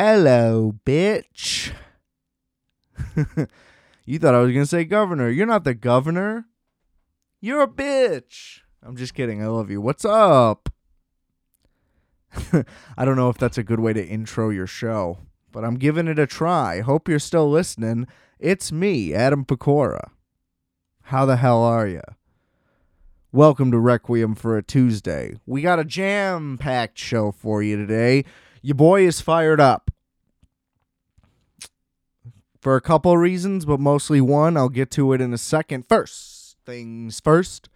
Hello, bitch. you thought I was going to say governor. You're not the governor. You're a bitch. I'm just kidding. I love you. What's up? I don't know if that's a good way to intro your show, but I'm giving it a try. Hope you're still listening. It's me, Adam Pecora. How the hell are you? Welcome to Requiem for a Tuesday. We got a jam packed show for you today. Your boy is fired up. For a couple reasons, but mostly one. I'll get to it in a second. First things first.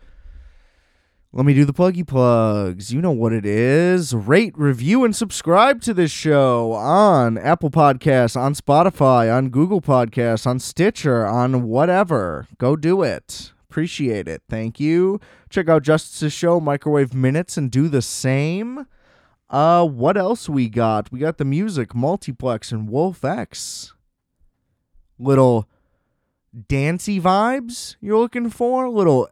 Let me do the pluggy plugs. You know what it is. Rate, review, and subscribe to this show on Apple Podcasts, on Spotify, on Google Podcasts, on Stitcher, on whatever. Go do it. Appreciate it. Thank you. Check out Justice's show, Microwave Minutes, and do the same. Uh, what else we got? We got the music, Multiplex, and Wolf X. Little dancey vibes you're looking for? Little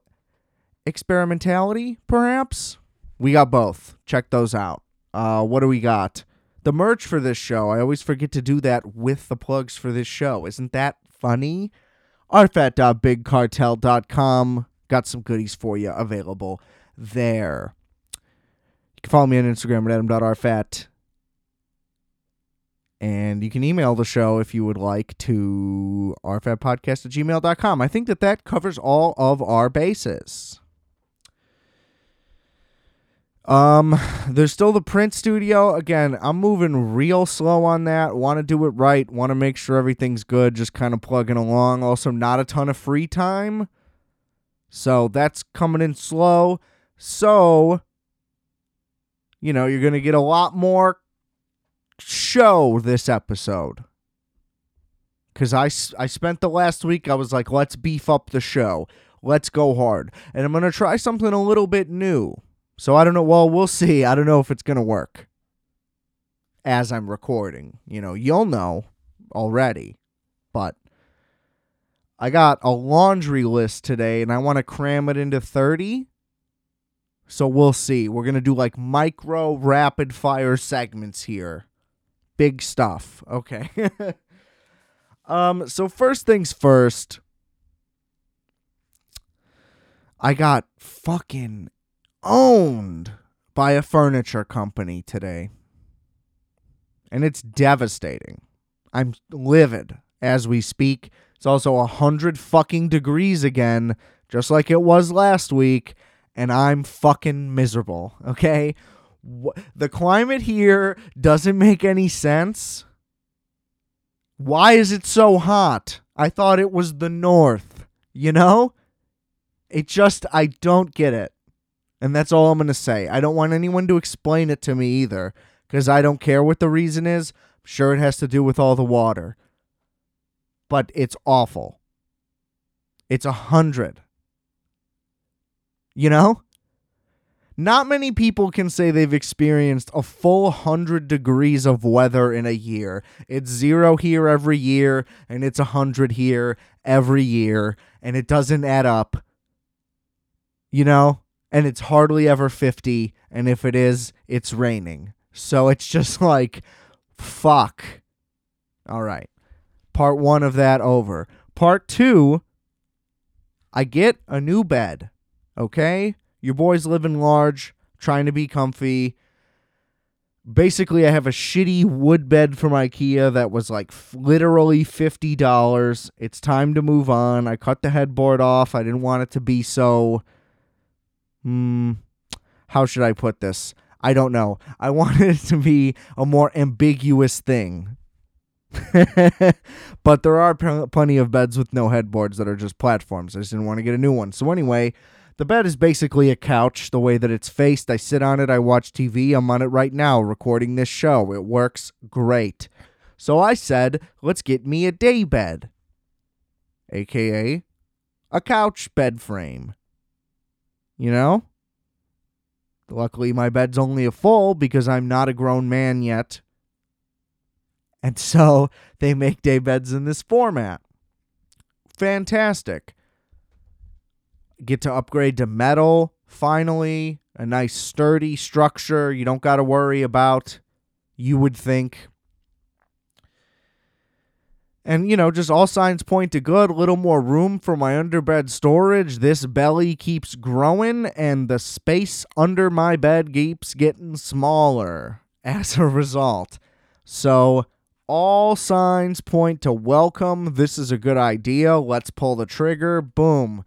experimentality, perhaps? We got both. Check those out. Uh, what do we got? The merch for this show. I always forget to do that with the plugs for this show. Isn't that funny? rfat.bigcartel.com. Got some goodies for you available there. You can follow me on Instagram at adam.rfat. And you can email the show if you would like to rfatpodcast at gmail.com. I think that that covers all of our bases. Um, there's still the print studio. Again, I'm moving real slow on that. Want to do it right. Want to make sure everything's good. Just kind of plugging along. Also, not a ton of free time. So that's coming in slow. So, you know, you're going to get a lot more show this episode. Because I, I spent the last week, I was like, let's beef up the show. Let's go hard. And I'm going to try something a little bit new. So I don't know. Well, we'll see. I don't know if it's going to work as I'm recording. You know, you'll know already. But I got a laundry list today and I want to cram it into 30. So we'll see. We're going to do like micro rapid fire segments here. Big stuff. Okay. um so first things first. I got fucking owned by a furniture company today. And it's devastating. I'm livid as we speak. It's also a hundred fucking degrees again, just like it was last week, and I'm fucking miserable. Okay, the climate here doesn't make any sense. Why is it so hot? I thought it was the north. You know, it just I don't get it. And that's all I'm going to say. I don't want anyone to explain it to me either because I don't care what the reason is. I'm sure it has to do with all the water. But it's awful. It's a hundred. You know? Not many people can say they've experienced a full hundred degrees of weather in a year. It's zero here every year, and it's a hundred here every year, and it doesn't add up. You know? and it's hardly ever 50 and if it is it's raining so it's just like fuck all right part 1 of that over part 2 I get a new bed okay your boy's living large trying to be comfy basically I have a shitty wood bed from IKEA that was like literally $50 it's time to move on I cut the headboard off I didn't want it to be so hmm, how should I put this? I don't know. I wanted it to be a more ambiguous thing. but there are pl- plenty of beds with no headboards that are just platforms. I just didn't want to get a new one. So, anyway, the bed is basically a couch the way that it's faced. I sit on it, I watch TV. I'm on it right now recording this show. It works great. So, I said, let's get me a day bed, aka a couch bed frame. You know? Luckily, my bed's only a full because I'm not a grown man yet. And so they make day beds in this format. Fantastic. Get to upgrade to metal, finally. A nice sturdy structure you don't got to worry about, you would think. And, you know, just all signs point to good. A little more room for my underbed storage. This belly keeps growing, and the space under my bed keeps getting smaller as a result. So, all signs point to welcome. This is a good idea. Let's pull the trigger. Boom.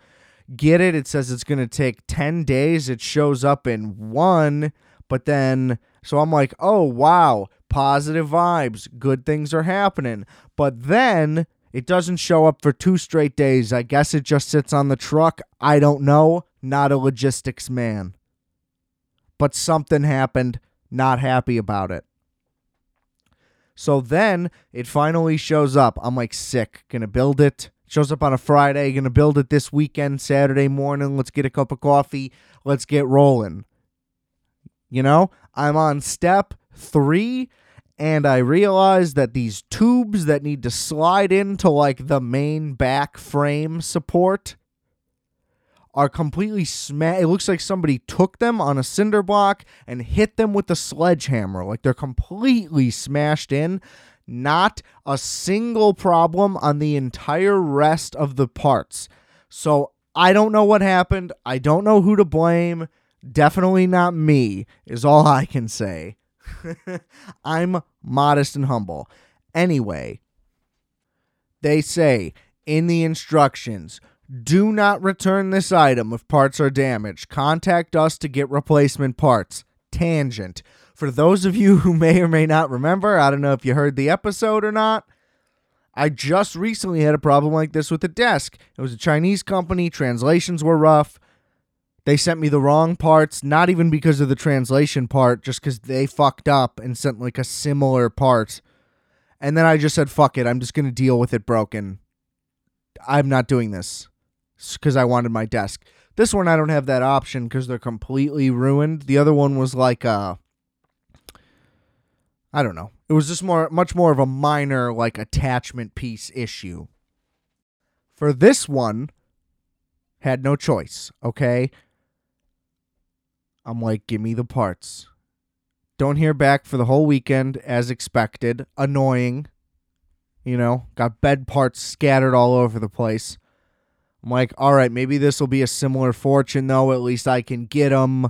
Get it? It says it's going to take 10 days. It shows up in one, but then, so I'm like, oh, wow positive vibes, good things are happening. But then it doesn't show up for two straight days. I guess it just sits on the truck. I don't know. Not a logistics man. But something happened. Not happy about it. So then it finally shows up. I'm like sick. Gonna build it. Shows up on a Friday. Gonna build it this weekend, Saturday morning. Let's get a cup of coffee. Let's get rolling. You know, I'm on step three and I realize that these tubes that need to slide into like the main back frame support are completely smashed. It looks like somebody took them on a cinder block and hit them with a sledgehammer. Like they're completely smashed in. Not a single problem on the entire rest of the parts. So I don't know what happened. I don't know who to blame. Definitely not me, is all I can say. I'm modest and humble. Anyway, they say in the instructions do not return this item if parts are damaged. Contact us to get replacement parts. Tangent. For those of you who may or may not remember, I don't know if you heard the episode or not. I just recently had a problem like this with a desk. It was a Chinese company, translations were rough. They sent me the wrong parts, not even because of the translation part, just because they fucked up and sent like a similar part. And then I just said, fuck it, I'm just going to deal with it broken. I'm not doing this because I wanted my desk. This one, I don't have that option because they're completely ruined. The other one was like, uh, I don't know. It was just more, much more of a minor, like, attachment piece issue. For this one, had no choice, okay? I'm like, give me the parts. Don't hear back for the whole weekend as expected. Annoying. You know, got bed parts scattered all over the place. I'm like, all right, maybe this will be a similar fortune, though. At least I can get them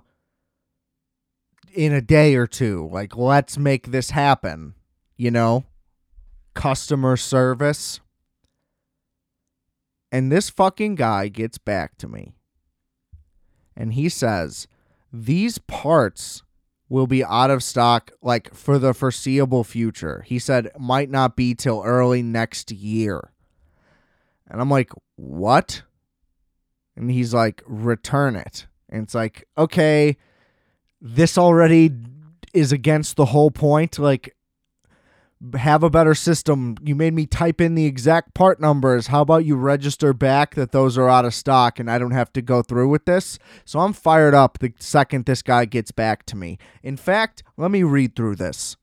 in a day or two. Like, let's make this happen. You know, customer service. And this fucking guy gets back to me. And he says, these parts will be out of stock like for the foreseeable future. He said might not be till early next year. And I'm like, "What?" And he's like, "Return it." And it's like, "Okay, this already is against the whole point. Like have a better system. You made me type in the exact part numbers. How about you register back that those are out of stock and I don't have to go through with this? So I'm fired up the second this guy gets back to me. In fact, let me read through this.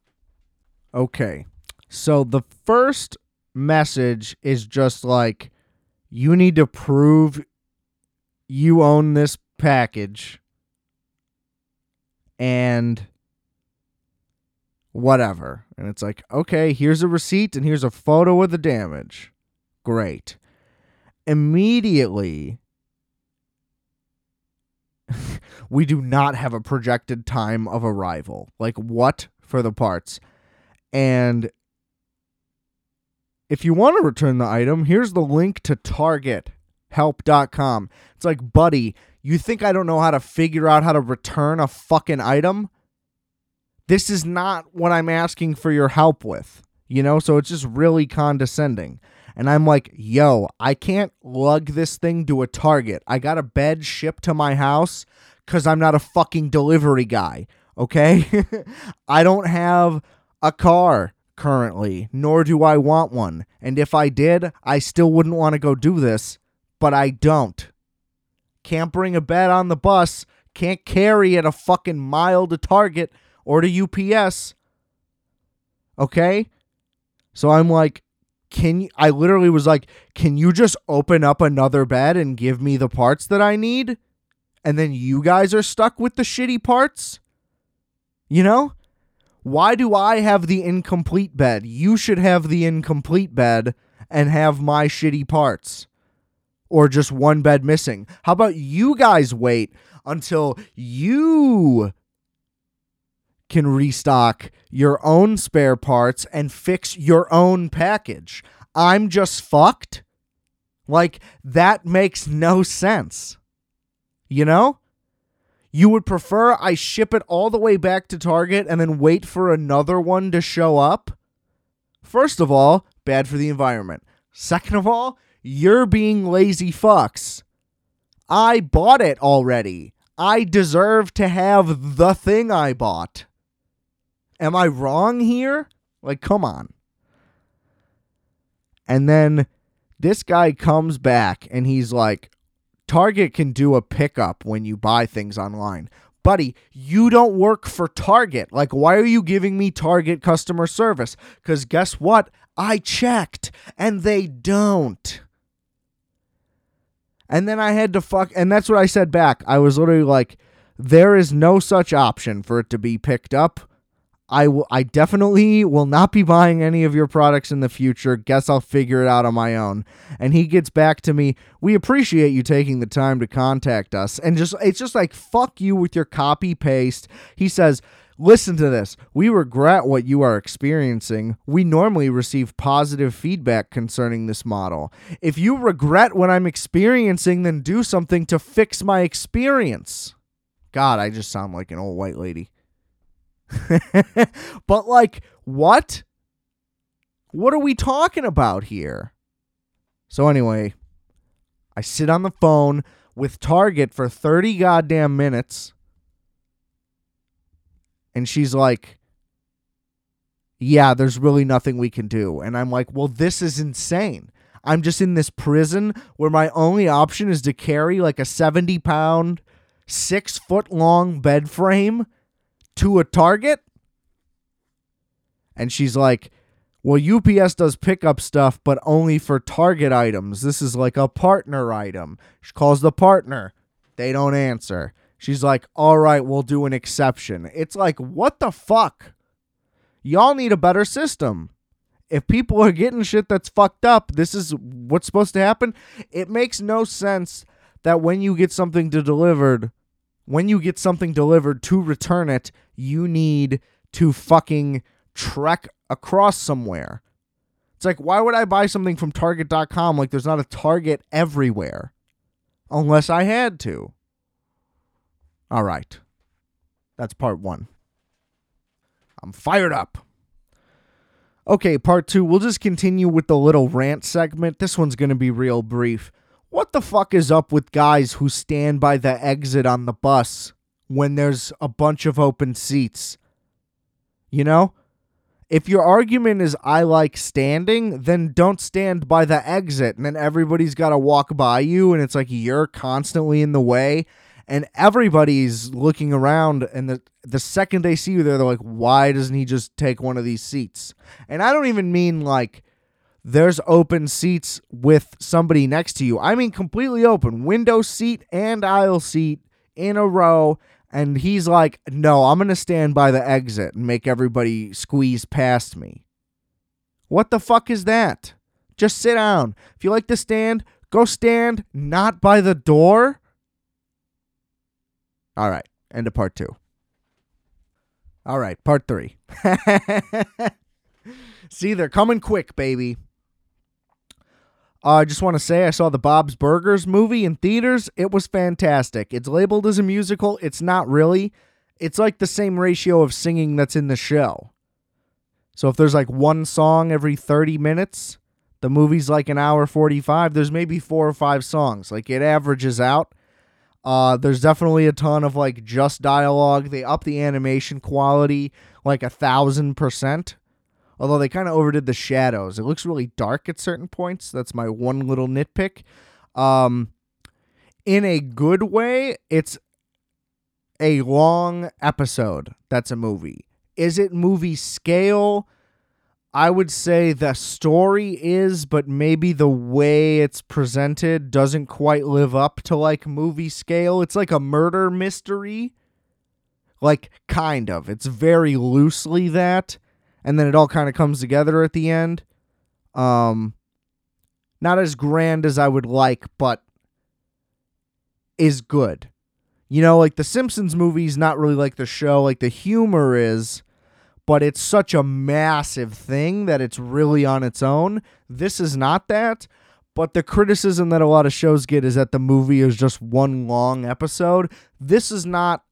Okay. So the first message is just like you need to prove you own this package and whatever. And it's like, okay, here's a receipt and here's a photo of the damage. Great. Immediately, we do not have a projected time of arrival. Like, what for the parts? And if you want to return the item, here's the link to targethelp.com. It's like, buddy, you think I don't know how to figure out how to return a fucking item? This is not what I'm asking for your help with, you know? So it's just really condescending. And I'm like, yo, I can't lug this thing to a Target. I got a bed shipped to my house because I'm not a fucking delivery guy, okay? I don't have a car currently, nor do I want one. And if I did, I still wouldn't want to go do this, but I don't. Can't bring a bed on the bus, can't carry it a fucking mile to Target or to UPS. Okay? So I'm like, can you, I literally was like, can you just open up another bed and give me the parts that I need? And then you guys are stuck with the shitty parts? You know? Why do I have the incomplete bed? You should have the incomplete bed and have my shitty parts or just one bed missing. How about you guys wait until you can restock your own spare parts and fix your own package? I'm just fucked. Like, that makes no sense. You know? You would prefer I ship it all the way back to Target and then wait for another one to show up? First of all, bad for the environment. Second of all, you're being lazy fucks. I bought it already. I deserve to have the thing I bought. Am I wrong here? Like, come on. And then this guy comes back and he's like, Target can do a pickup when you buy things online. Buddy, you don't work for Target. Like, why are you giving me Target customer service? Because guess what? I checked and they don't. And then I had to fuck, and that's what I said back. I was literally like, there is no such option for it to be picked up. I will I definitely will not be buying any of your products in the future. Guess I'll figure it out on my own. And he gets back to me, "We appreciate you taking the time to contact us." And just it's just like fuck you with your copy paste. He says, Listen to this. We regret what you are experiencing. We normally receive positive feedback concerning this model. If you regret what I'm experiencing, then do something to fix my experience. God, I just sound like an old white lady. but, like, what? What are we talking about here? So, anyway, I sit on the phone with Target for 30 goddamn minutes and she's like, Yeah, there's really nothing we can do. And I'm like, Well, this is insane. I'm just in this prison where my only option is to carry like a 70 pound, six foot long bed frame to a target. And she's like, Well, UPS does pickup stuff, but only for target items. This is like a partner item. She calls the partner. They don't answer. She's like, all right, we'll do an exception. It's like, what the fuck? Y'all need a better system. If people are getting shit that's fucked up, this is what's supposed to happen. It makes no sense that when you get something to delivered, when you get something delivered to return it, you need to fucking trek across somewhere. It's like, why would I buy something from Target.com like there's not a Target everywhere? Unless I had to. All right. That's part one. I'm fired up. Okay, part two. We'll just continue with the little rant segment. This one's going to be real brief. What the fuck is up with guys who stand by the exit on the bus when there's a bunch of open seats? You know? If your argument is I like standing, then don't stand by the exit and then everybody's got to walk by you and it's like you're constantly in the way and everybody's looking around and the the second they see you there they're like why doesn't he just take one of these seats? And i don't even mean like there's open seats with somebody next to you. I mean completely open window seat and aisle seat in a row. And he's like no i'm going to stand by the exit and make everybody squeeze past me. What the fuck is that? Just sit down. If you like to stand go stand not by the door all right. End of part two. All right. Part three. See, they're coming quick, baby. I just want to say I saw the Bob's Burgers movie in theaters. It was fantastic. It's labeled as a musical. It's not really. It's like the same ratio of singing that's in the show. So if there's like one song every 30 minutes, the movie's like an hour 45, there's maybe four or five songs. Like it averages out. Uh, there's definitely a ton of like just dialogue. They up the animation quality like a thousand percent. Although they kind of overdid the shadows. It looks really dark at certain points. That's my one little nitpick. Um, in a good way, it's a long episode. That's a movie. Is it movie scale? I would say the story is, but maybe the way it's presented doesn't quite live up to like movie scale. It's like a murder mystery. Like, kind of. It's very loosely that. And then it all kind of comes together at the end. Um, Not as grand as I would like, but is good. You know, like the Simpsons movies, not really like the show. Like the humor is, but it's such a massive thing that it's really on its own. This is not that. But the criticism that a lot of shows get is that the movie is just one long episode. This is not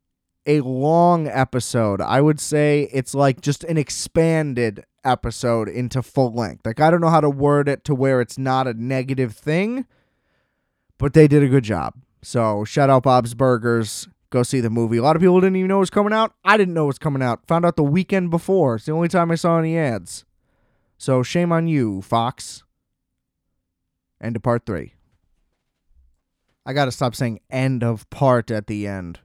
a long episode. I would say it's like just an expanded episode into full length. Like, I don't know how to word it to where it's not a negative thing, but they did a good job. So, shout out Bob's Burgers. Go see the movie. A lot of people didn't even know it was coming out. I didn't know it was coming out. Found out the weekend before. It's the only time I saw any ads. So, shame on you, Fox. End of part three. I got to stop saying end of part at the end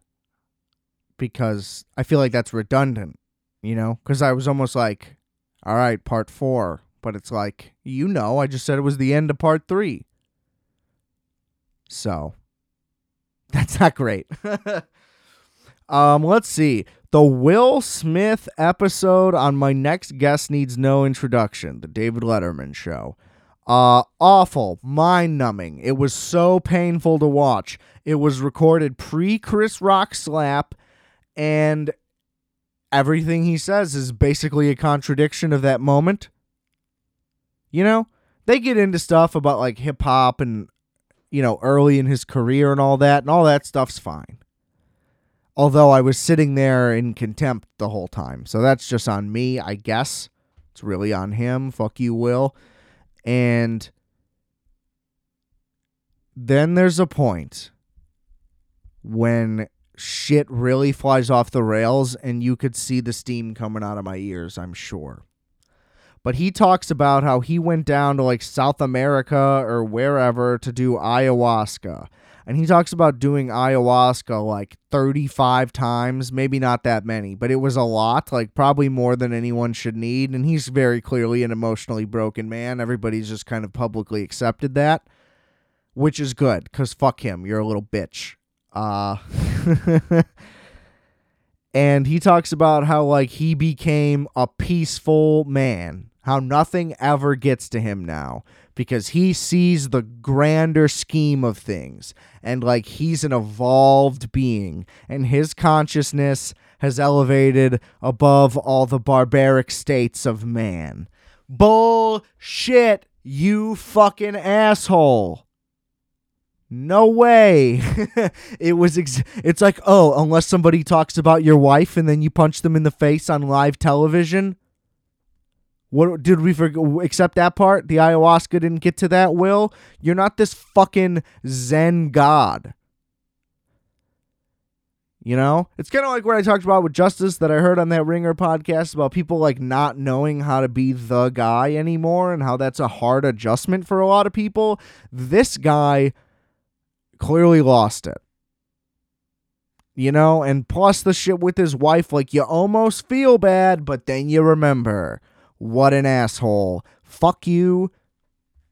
because I feel like that's redundant, you know? Because I was almost like, all right, part four. But it's like, you know, I just said it was the end of part three. So, that's not great. um, let's see. The Will Smith episode on my next guest needs no introduction, the David Letterman show. Uh, awful, mind numbing. It was so painful to watch. It was recorded pre Chris Rock slap, and everything he says is basically a contradiction of that moment. You know, they get into stuff about like hip hop and, you know, early in his career and all that, and all that stuff's fine. Although I was sitting there in contempt the whole time. So that's just on me, I guess. It's really on him. Fuck you, Will. And then there's a point when shit really flies off the rails and you could see the steam coming out of my ears, I'm sure. But he talks about how he went down to like South America or wherever to do ayahuasca and he talks about doing ayahuasca like 35 times, maybe not that many, but it was a lot, like probably more than anyone should need. And he's very clearly an emotionally broken man. Everybody's just kind of publicly accepted that, which is good because fuck him. You're a little bitch. Uh, and he talks about how like he became a peaceful man, how nothing ever gets to him now because he sees the grander scheme of things and like he's an evolved being and his consciousness has elevated above all the barbaric states of man. Bullshit, you fucking asshole. No way. it was ex- it's like, "Oh, unless somebody talks about your wife and then you punch them in the face on live television." What did we forget? Accept that part? The ayahuasca didn't get to that. Will you're not this fucking Zen god. You know, it's kind of like what I talked about with Justice that I heard on that Ringer podcast about people like not knowing how to be the guy anymore and how that's a hard adjustment for a lot of people. This guy clearly lost it. You know, and plus the shit with his wife, like you almost feel bad, but then you remember what an asshole. Fuck you.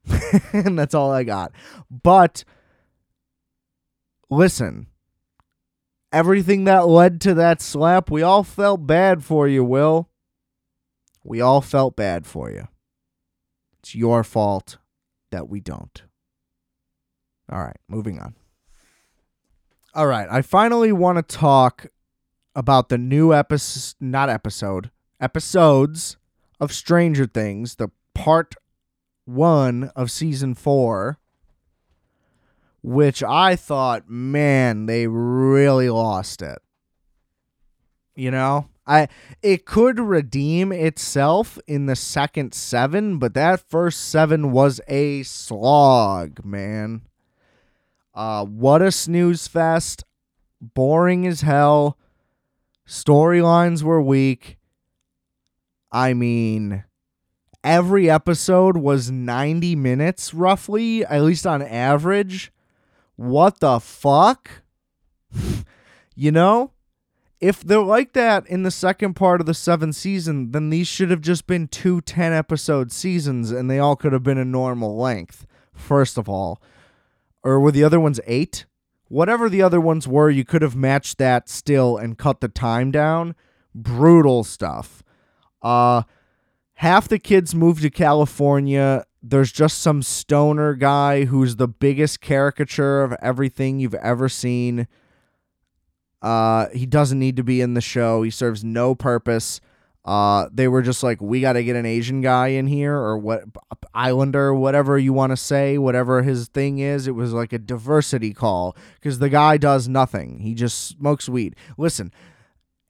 and that's all I got. But listen, everything that led to that slap, we all felt bad for you, Will. We all felt bad for you. It's your fault that we don't. All right, moving on. All right, I finally want to talk about the new episode, not episode, episodes of Stranger Things, the part one of season four, which I thought, man, they really lost it. You know, I it could redeem itself in the second seven, but that first seven was a slog, man. Uh, what a snooze fest! Boring as hell. Storylines were weak. I mean, every episode was 90 minutes roughly, at least on average. What the fuck? you know? If they're like that in the second part of the seventh season, then these should have just been two 10 episode seasons and they all could have been a normal length, first of all. Or were the other ones eight? Whatever the other ones were, you could have matched that still and cut the time down. Brutal stuff. Uh, half the kids moved to California. there's just some stoner guy who's the biggest caricature of everything you've ever seen. Uh, he doesn't need to be in the show. He serves no purpose. Uh, they were just like, we got to get an Asian guy in here, or what, Islander, whatever you want to say, whatever his thing is. It was like a diversity call because the guy does nothing. He just smokes weed. Listen,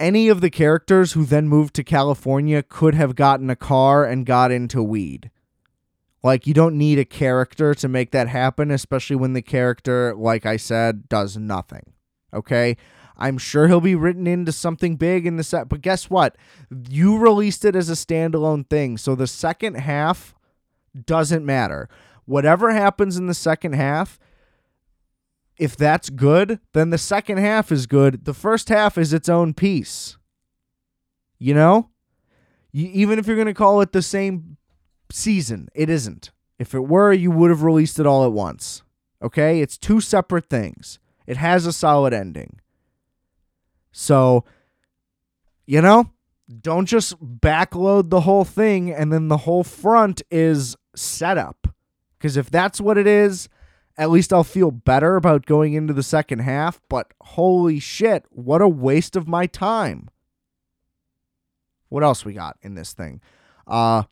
any of the characters who then moved to California could have gotten a car and got into weed. Like, you don't need a character to make that happen, especially when the character, like I said, does nothing. Okay? I'm sure he'll be written into something big in the set. But guess what? You released it as a standalone thing. So the second half doesn't matter. Whatever happens in the second half, if that's good, then the second half is good. The first half is its own piece. You know? You, even if you're going to call it the same season, it isn't. If it were, you would have released it all at once. Okay? It's two separate things. It has a solid ending. So, you know, don't just backload the whole thing and then the whole front is set up. Because if that's what it is, at least I'll feel better about going into the second half. But holy shit, what a waste of my time. What else we got in this thing? Uh,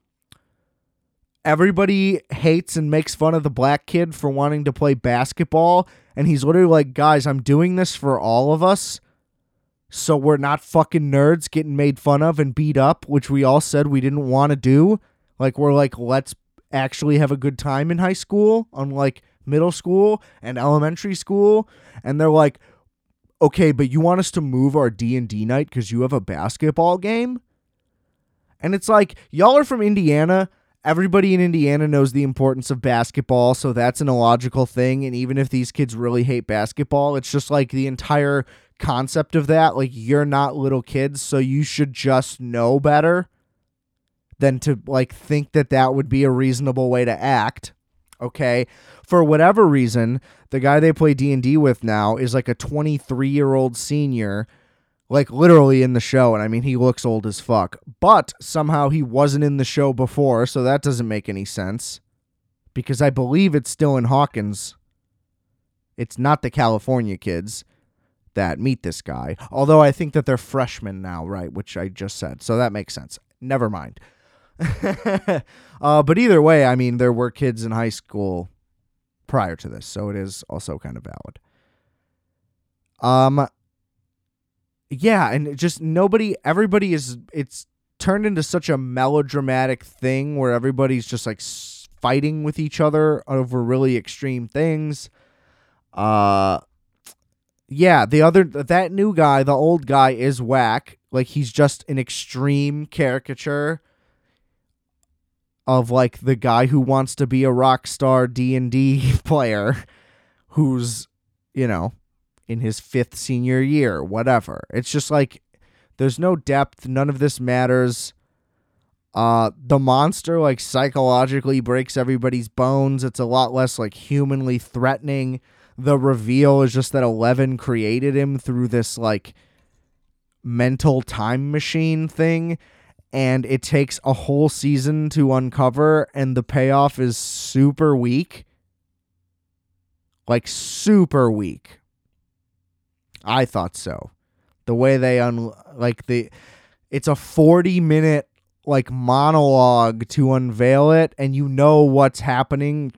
everybody hates and makes fun of the black kid for wanting to play basketball. And he's literally like, guys, I'm doing this for all of us so we're not fucking nerds getting made fun of and beat up, which we all said we didn't want to do. Like we're like, let's actually have a good time in high school, unlike middle school and elementary school. And they're like, okay, but you want us to move our D and D night because you have a basketball game? And it's like, y'all are from Indiana. Everybody in Indiana knows the importance of basketball, so that's an illogical thing. And even if these kids really hate basketball, it's just like the entire concept of that. Like, you're not little kids, so you should just know better than to like think that that would be a reasonable way to act. Okay. For whatever reason, the guy they play D&D with now is like a 23-year-old senior like literally in the show and I mean he looks old as fuck. But somehow he wasn't in the show before, so that doesn't make any sense. Because I believe it's still in Hawkins. It's not the California kids that meet this guy. Although I think that they're freshmen now, right? Which I just said. So that makes sense. Never mind. uh, but either way, I mean, there were kids in high school prior to this, so it is also kind of valid. Um, yeah, and just nobody, everybody is, it's turned into such a melodramatic thing where everybody's just like fighting with each other over really extreme things. Uh, yeah, the other that new guy, the old guy, is whack. Like he's just an extreme caricature of like the guy who wants to be a rock star D and D player, who's you know in his fifth senior year, whatever. It's just like there's no depth. None of this matters. Uh, the monster like psychologically breaks everybody's bones. It's a lot less like humanly threatening the reveal is just that Eleven created him through this like mental time machine thing and it takes a whole season to uncover and the payoff is super weak like super weak i thought so the way they un like the it's a 40 minute like monologue to unveil it and you know what's happening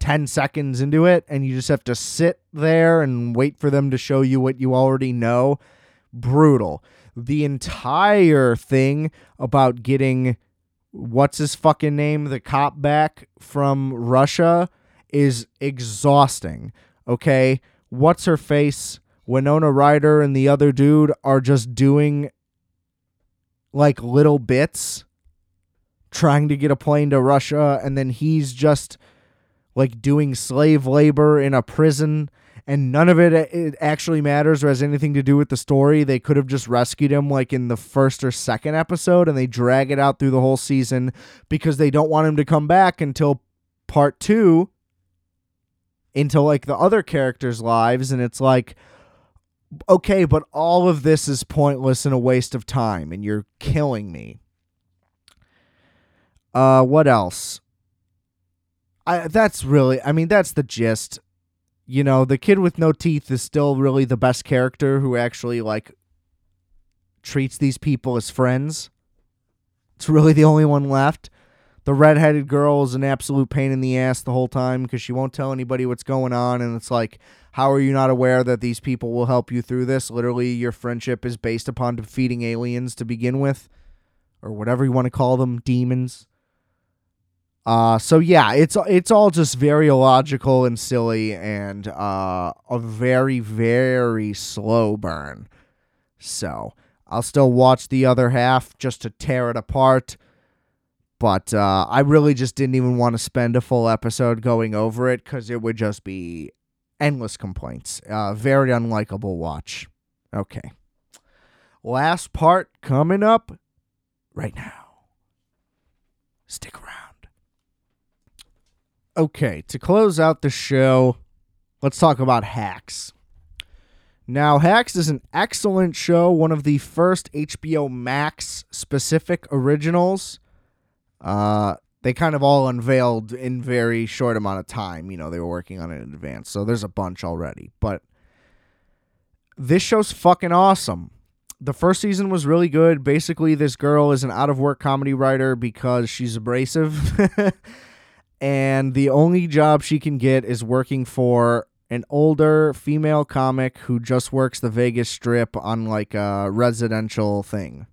10 seconds into it and you just have to sit there and wait for them to show you what you already know. Brutal. The entire thing about getting what's his fucking name, the cop back from Russia is exhausting. Okay? What's her face? Winona Ryder and the other dude are just doing like little bits trying to get a plane to Russia and then he's just like doing slave labor in a prison and none of it, it actually matters or has anything to do with the story. They could have just rescued him like in the first or second episode and they drag it out through the whole season because they don't want him to come back until part 2 into like the other characters' lives and it's like okay, but all of this is pointless and a waste of time and you're killing me. Uh what else? I that's really I mean that's the gist. You know, the kid with no teeth is still really the best character who actually like treats these people as friends. It's really the only one left. The redheaded girl is an absolute pain in the ass the whole time because she won't tell anybody what's going on and it's like how are you not aware that these people will help you through this? Literally your friendship is based upon defeating aliens to begin with or whatever you want to call them, demons. Uh, so yeah, it's it's all just very illogical and silly, and uh, a very very slow burn. So I'll still watch the other half just to tear it apart. But uh, I really just didn't even want to spend a full episode going over it because it would just be endless complaints. Uh, very unlikable watch. Okay. Last part coming up right now. Stick around. Okay, to close out the show, let's talk about Hacks. Now, Hacks is an excellent show, one of the first HBO Max specific originals. Uh, they kind of all unveiled in very short amount of time. You know, they were working on it in advance, so there's a bunch already. But this show's fucking awesome the first season was really good. Basically, this girl is an out of work comedy writer because she's abrasive. and the only job she can get is working for an older female comic who just works the Vegas strip on like a residential thing.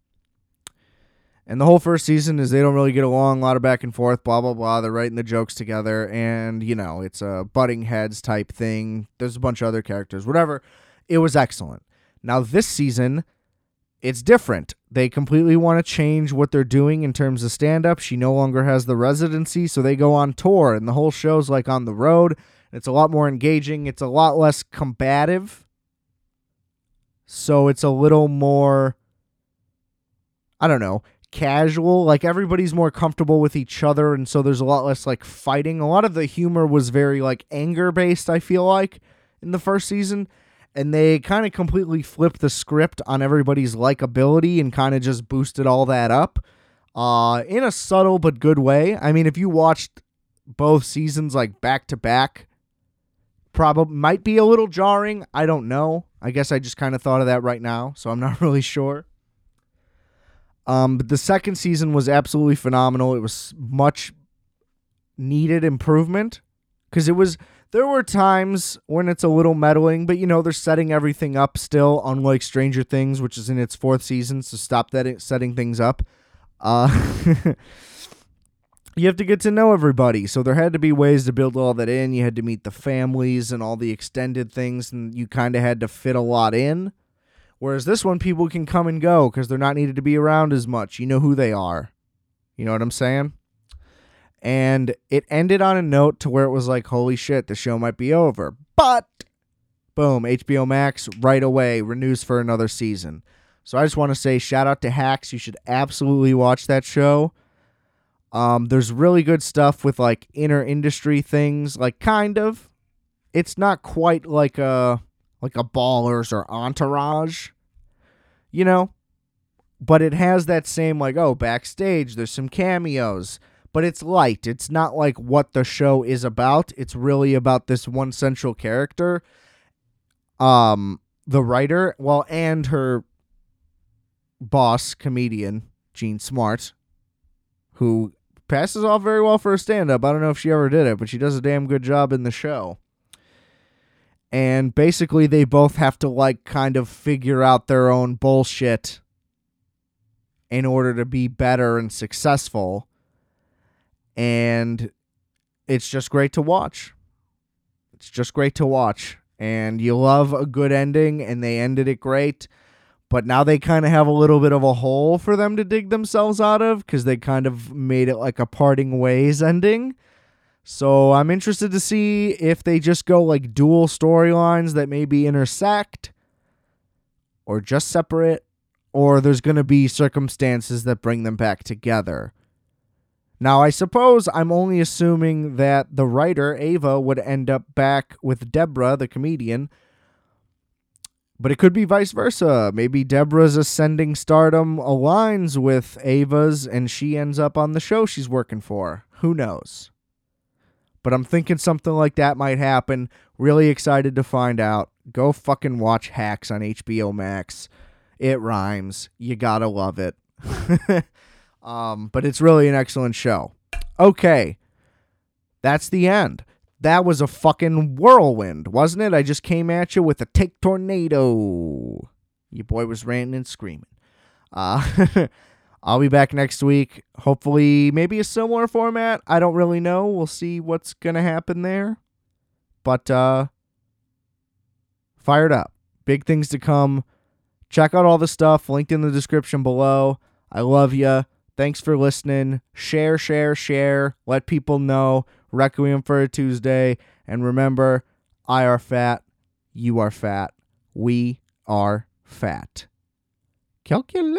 And the whole first season is they don't really get along, a lot of back and forth, blah blah blah. They're writing the jokes together, and you know it's a butting heads type thing. There's a bunch of other characters, whatever. It was excellent. Now this season, it's different. They completely want to change what they're doing in terms of stand up. She no longer has the residency, so they go on tour, and the whole show's like on the road. It's a lot more engaging, it's a lot less combative. So it's a little more, I don't know, casual. Like everybody's more comfortable with each other, and so there's a lot less like fighting. A lot of the humor was very like anger based, I feel like, in the first season and they kind of completely flipped the script on everybody's likability and kind of just boosted all that up uh, in a subtle but good way. I mean, if you watched both seasons like back to back, probably might be a little jarring. I don't know. I guess I just kind of thought of that right now, so I'm not really sure. Um, but the second season was absolutely phenomenal. It was much needed improvement because it was there were times when it's a little meddling, but you know, they're setting everything up still, unlike Stranger Things, which is in its fourth season, so stop that setting things up. Uh, you have to get to know everybody, so there had to be ways to build all that in. You had to meet the families and all the extended things, and you kind of had to fit a lot in. Whereas this one, people can come and go because they're not needed to be around as much. You know who they are. You know what I'm saying? And it ended on a note to where it was like, holy shit, the show might be over. But boom, HBO Max right away renews for another season. So I just want to say shout out to Hacks. You should absolutely watch that show. Um, there's really good stuff with like inner industry things, like kind of. It's not quite like a like a ballers or entourage, you know, but it has that same like oh backstage. There's some cameos but it's light. It's not like what the show is about. It's really about this one central character. Um the writer, well and her boss comedian, Jean Smart, who passes off very well for a stand up. I don't know if she ever did it, but she does a damn good job in the show. And basically they both have to like kind of figure out their own bullshit in order to be better and successful and it's just great to watch. It's just great to watch. And you love a good ending, and they ended it great. But now they kind of have a little bit of a hole for them to dig themselves out of because they kind of made it like a parting ways ending. So I'm interested to see if they just go like dual storylines that maybe intersect or just separate, or there's going to be circumstances that bring them back together. Now, I suppose I'm only assuming that the writer, Ava, would end up back with Deborah, the comedian. But it could be vice versa. Maybe Deborah's ascending stardom aligns with Ava's and she ends up on the show she's working for. Who knows? but I'm thinking something like that might happen. Really excited to find out. Go fucking watch Hacks on HBO Max. It rhymes. You gotta love it. um, but it's really an excellent show. Okay. That's the end. That was a fucking whirlwind, wasn't it? I just came at you with a take tornado. Your boy was ranting and screaming. Uh, I'll be back next week. Hopefully, maybe a similar format. I don't really know. We'll see what's going to happen there. But, uh, fired up. Big things to come. Check out all the stuff linked in the description below. I love you. Thanks for listening. Share, share, share. Let people know. Requiem for a Tuesday. And remember, I are fat. You are fat. We are fat. Calculator.